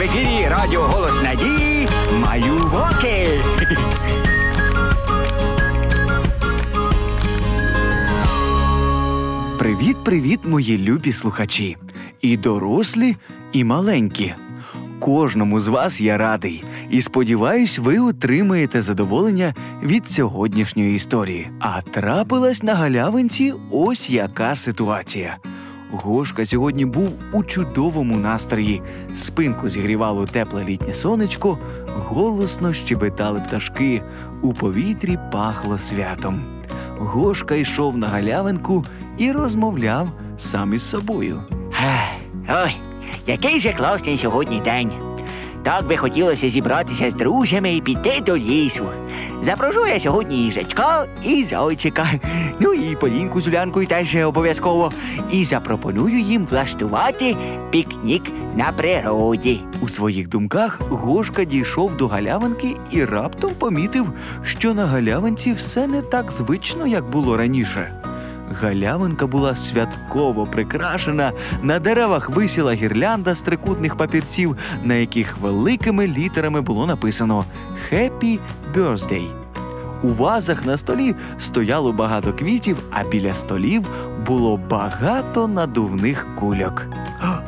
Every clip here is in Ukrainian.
в ефірі Радіо Голос Надії Малюваки. Привіт, привіт, мої любі слухачі, і дорослі, і маленькі. Кожному з вас я радий і сподіваюсь, ви отримаєте задоволення від сьогоднішньої історії. А трапилась на галявинці ось яка ситуація. Гошка сьогодні був у чудовому настрої. Спинку зігрівало тепле літнє сонечко, голосно щебетали пташки, у повітрі пахло святом. Гошка йшов на галявинку і розмовляв сам із собою. Ой, який же класний сьогодні день. Так би хотілося зібратися з друзями і піти до лісу. Запрошу я сьогодні їжачка і зайчика, ну і Полінку з Улянкою теж обов'язково. І запропоную їм влаштувати пікнік на природі. У своїх думках Гошка дійшов до галявинки і раптом помітив, що на галявинці все не так звично, як було раніше. Галявинка була святково прикрашена, на деревах висіла гірлянда з трикутних папірців, на яких великими літерами було написано «Happy Birthday». У вазах на столі стояло багато квітів, а біля столів було багато надувних кульок.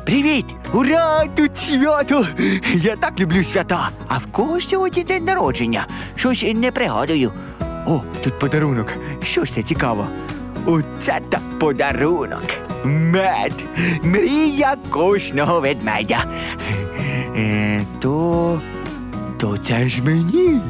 Привіт! Ура! Тут свято! Я так люблю свята. А в кого сьогодні день народження? Щось не пригадую. О, тут подарунок. Що ж це цікаво? Оце так подарунок. Мед. Мрія кожного ведмедя. Е, то. То це ж мені.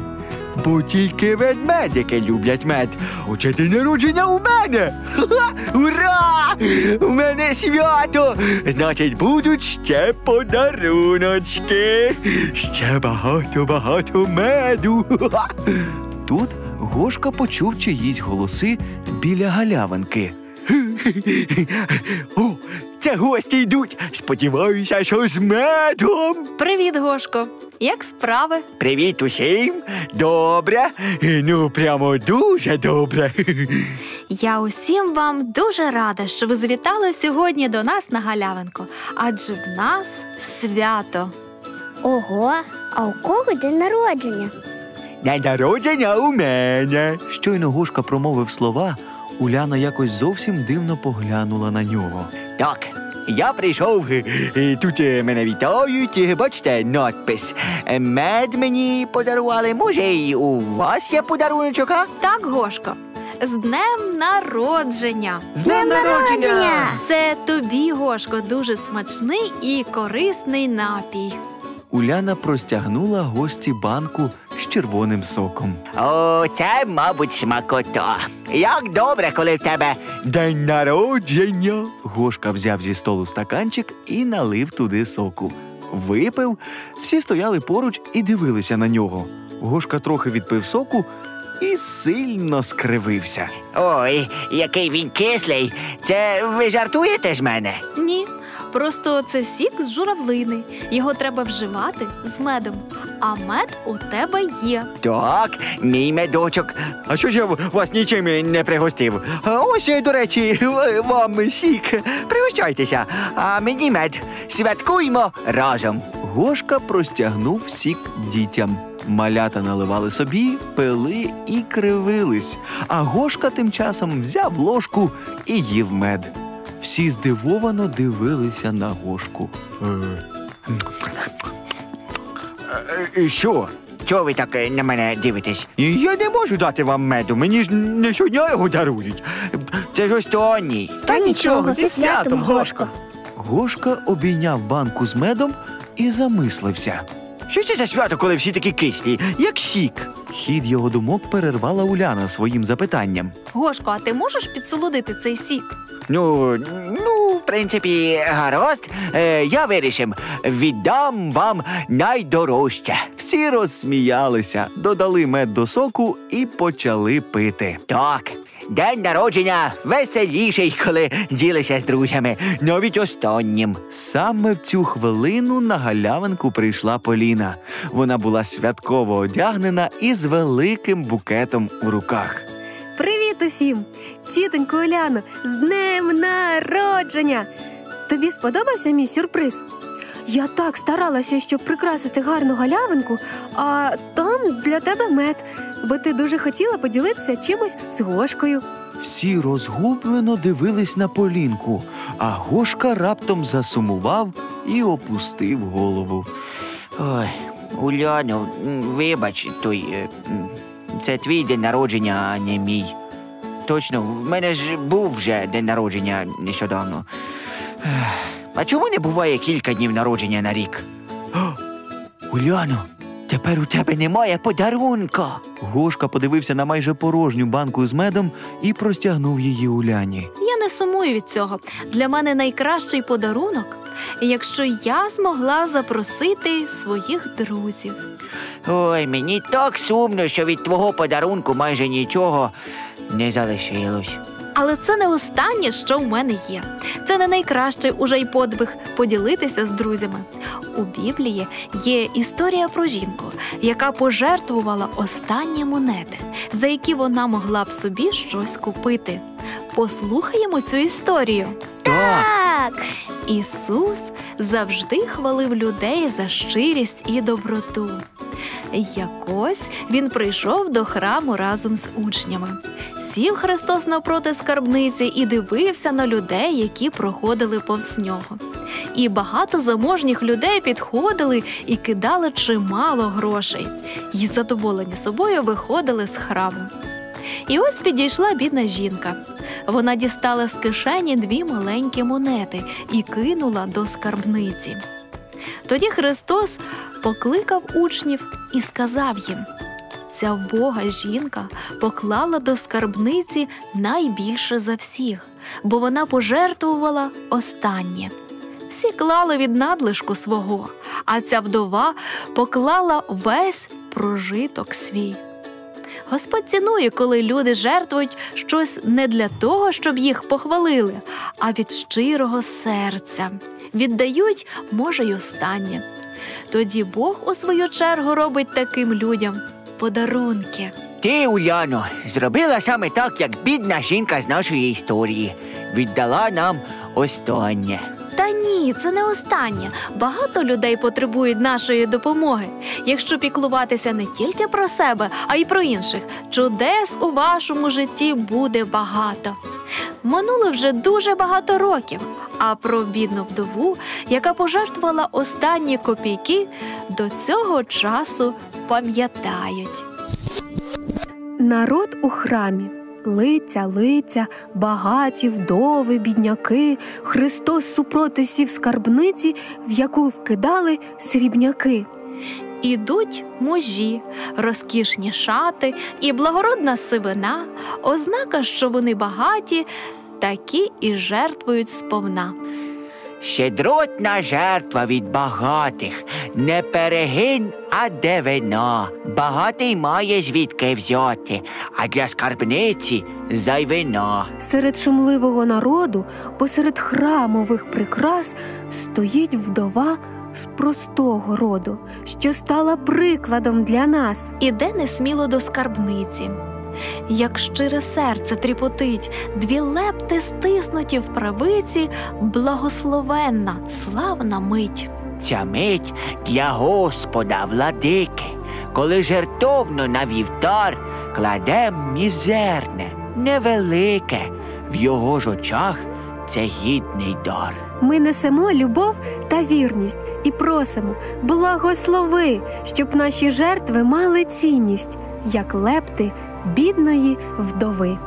Бо тільки ведмедики люблять мед. Отже день народження у мене. Ха-ха! Ура! У мене свято! Значить, будуть ще подаруночки. Ще багато-багато меду. Ха-ха! Тут Гошка почув чиїсь голоси біля галявинки. О, це гості йдуть. Сподіваюся, що з медом. Привіт, Гошко. Як справи? Привіт усім. Добре. Ну, прямо дуже добре. Я усім вам дуже рада, що ви завітали сьогодні до нас на галявинку, адже в нас свято. Ого, а у кого день народження? День народження у мене. Щойно Гошка промовив слова, Уляна якось зовсім дивно поглянула на нього. Так, я прийшов. е, Тут е, мене вітають. е, Бачите, надпис. Мед мені подарували. Може, і у вас є подаруночок, а? Так, Гошко, з днем народження. З днем народження! Це тобі, Гошко, дуже смачний і корисний напій. Уляна простягнула гості банку з червоним соком. О, це, мабуть, смакота. Як добре, коли в тебе день народження. Гошка взяв зі столу стаканчик і налив туди соку. Випив, всі стояли поруч і дивилися на нього. Гошка трохи відпив соку і сильно скривився. Ой, який він кислий. Це ви жартуєте з мене? Ні, просто це сік з журавлини. Його треба вживати з медом. А мед у тебе є. Так, мій медочок. А що ж я вас нічим не пригостив? А Ось, до речі, вам сік. Пригощайтеся, а мені мед. Святкуймо разом. Гошка простягнув сік дітям. Малята наливали собі, пили і кривились. А Гошка тим часом взяв ложку і їв мед. Всі здивовано дивилися на Гошку. Е, Що? Чого ви так е, на мене дивитесь? Я не можу дати вам меду, мені ж не щодня його дарують. Це ж останній. Та нічого, зі святом, Гошко. Гошка обійняв банку з медом і замислився. Що це за свято, коли всі такі кислі, як сік? Хід його думок перервала Уляна своїм запитанням. Гошко, а ти можеш підсолодити цей сік? Ну, ну, в принципі, гаразд. Е, я вирішив, віддам вам найдорожче. Всі розсміялися, додали мед до соку і почали пити. Так, день народження веселіший, коли ділися з друзями, навіть останнім. Саме в цю хвилину на галявинку прийшла Поліна. Вона була святково одягнена і з великим букетом у руках. Привіт усім! Тітонько Оляно, з днем народження! Тобі сподобався мій сюрприз? Я так старалася, щоб прикрасити гарну галявинку, а там для тебе мед, бо ти дуже хотіла поділитися чимось з Гошкою. Всі розгублено дивились на Полінку, а Гошка раптом засумував і опустив голову. Ой, Уляно, вибач, той. е, Це твій день народження, а не мій. Точно, в мене ж був вже день народження нещодавно. А чому не буває кілька днів народження на рік? Уляно, тепер у тебе немає подарунка. Гошка подивився на майже порожню банку з медом і простягнув її Уляні. Я не сумую від цього. Для мене найкращий подарунок, якщо я змогла запросити своїх друзів. Ой, мені так сумно, що від твого подарунку майже нічого не залишилось. Але це не останнє, що в мене є. Це не найкращий уже й подвиг поділитися з друзями. У Біблії є історія про жінку, яка пожертвувала останні монети, за які вона могла б собі щось купити. Послухаємо цю історію. Так, Так. Ісус завжди хвалив людей за щирість і доброту. Якось він прийшов до храму разом з учнями. Сів Христос навпроти скарбниці і дивився на людей, які проходили повз нього. І багато заможніх людей підходили і кидали чимало грошей, і задоволені собою виходили з храму. І ось підійшла бідна жінка. Вона дістала з кишені дві маленькі монети і кинула до скарбниці. Тоді Христос покликав учнів і сказав їм: ця вбога жінка поклала до скарбниці найбільше за всіх, бо вона пожертвувала останнє. Всі клали від надлишку свого, а ця вдова поклала весь прожиток свій. Господь цінує, коли люди жертвують щось не для того, щоб їх похвалили, а від щирого серця. Віддають, може, й останнє. Тоді Бог у свою чергу робить таким людям подарунки. ти, Уляно, зробила саме так, як бідна жінка з нашої історії. Віддала нам останнє. Ні, це не останнє. Багато людей потребують нашої допомоги. Якщо піклуватися не тільки про себе, а й про інших, чудес у вашому житті буде багато. Минуло вже дуже багато років. А про бідну вдову, яка пожертвувала останні копійки, до цього часу пам'ятають. Народ у храмі. Лиця, лиця, багаті, вдови, бідняки. Христос супроти сів скарбниці, в яку вкидали срібняки. Ідуть мужі, розкішні шати і благородна сивина, ознака, що вони багаті, такі і жертвують сповна. Щедротна жертва від багатих, не перегин, а де вина. Багатий має звідки взяти, а для скарбниці зайвина. Серед шумливого народу, посеред храмових прикрас, стоїть вдова з простого роду, що стала прикладом для нас. Іде несміло до скарбниці. Як щире серце тріпотить, дві лепти стиснуті в правиці, благословенна, славна мить. Ця мить для Господа владики, коли жертовно на вівтар кладем мізерне, невелике, в його ж очах це гідний дар. Ми несемо любов та вірність і просимо, благослови, щоб наші жертви мали цінність, як лепти бідної вдови.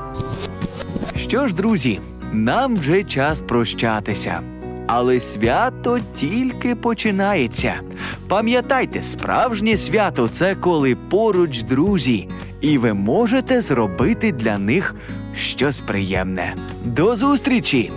Що ж, друзі, нам вже час прощатися. Але свято тільки починається. Пам'ятайте, справжнє свято це коли поруч друзі, і ви можете зробити для них щось приємне. До зустрічі!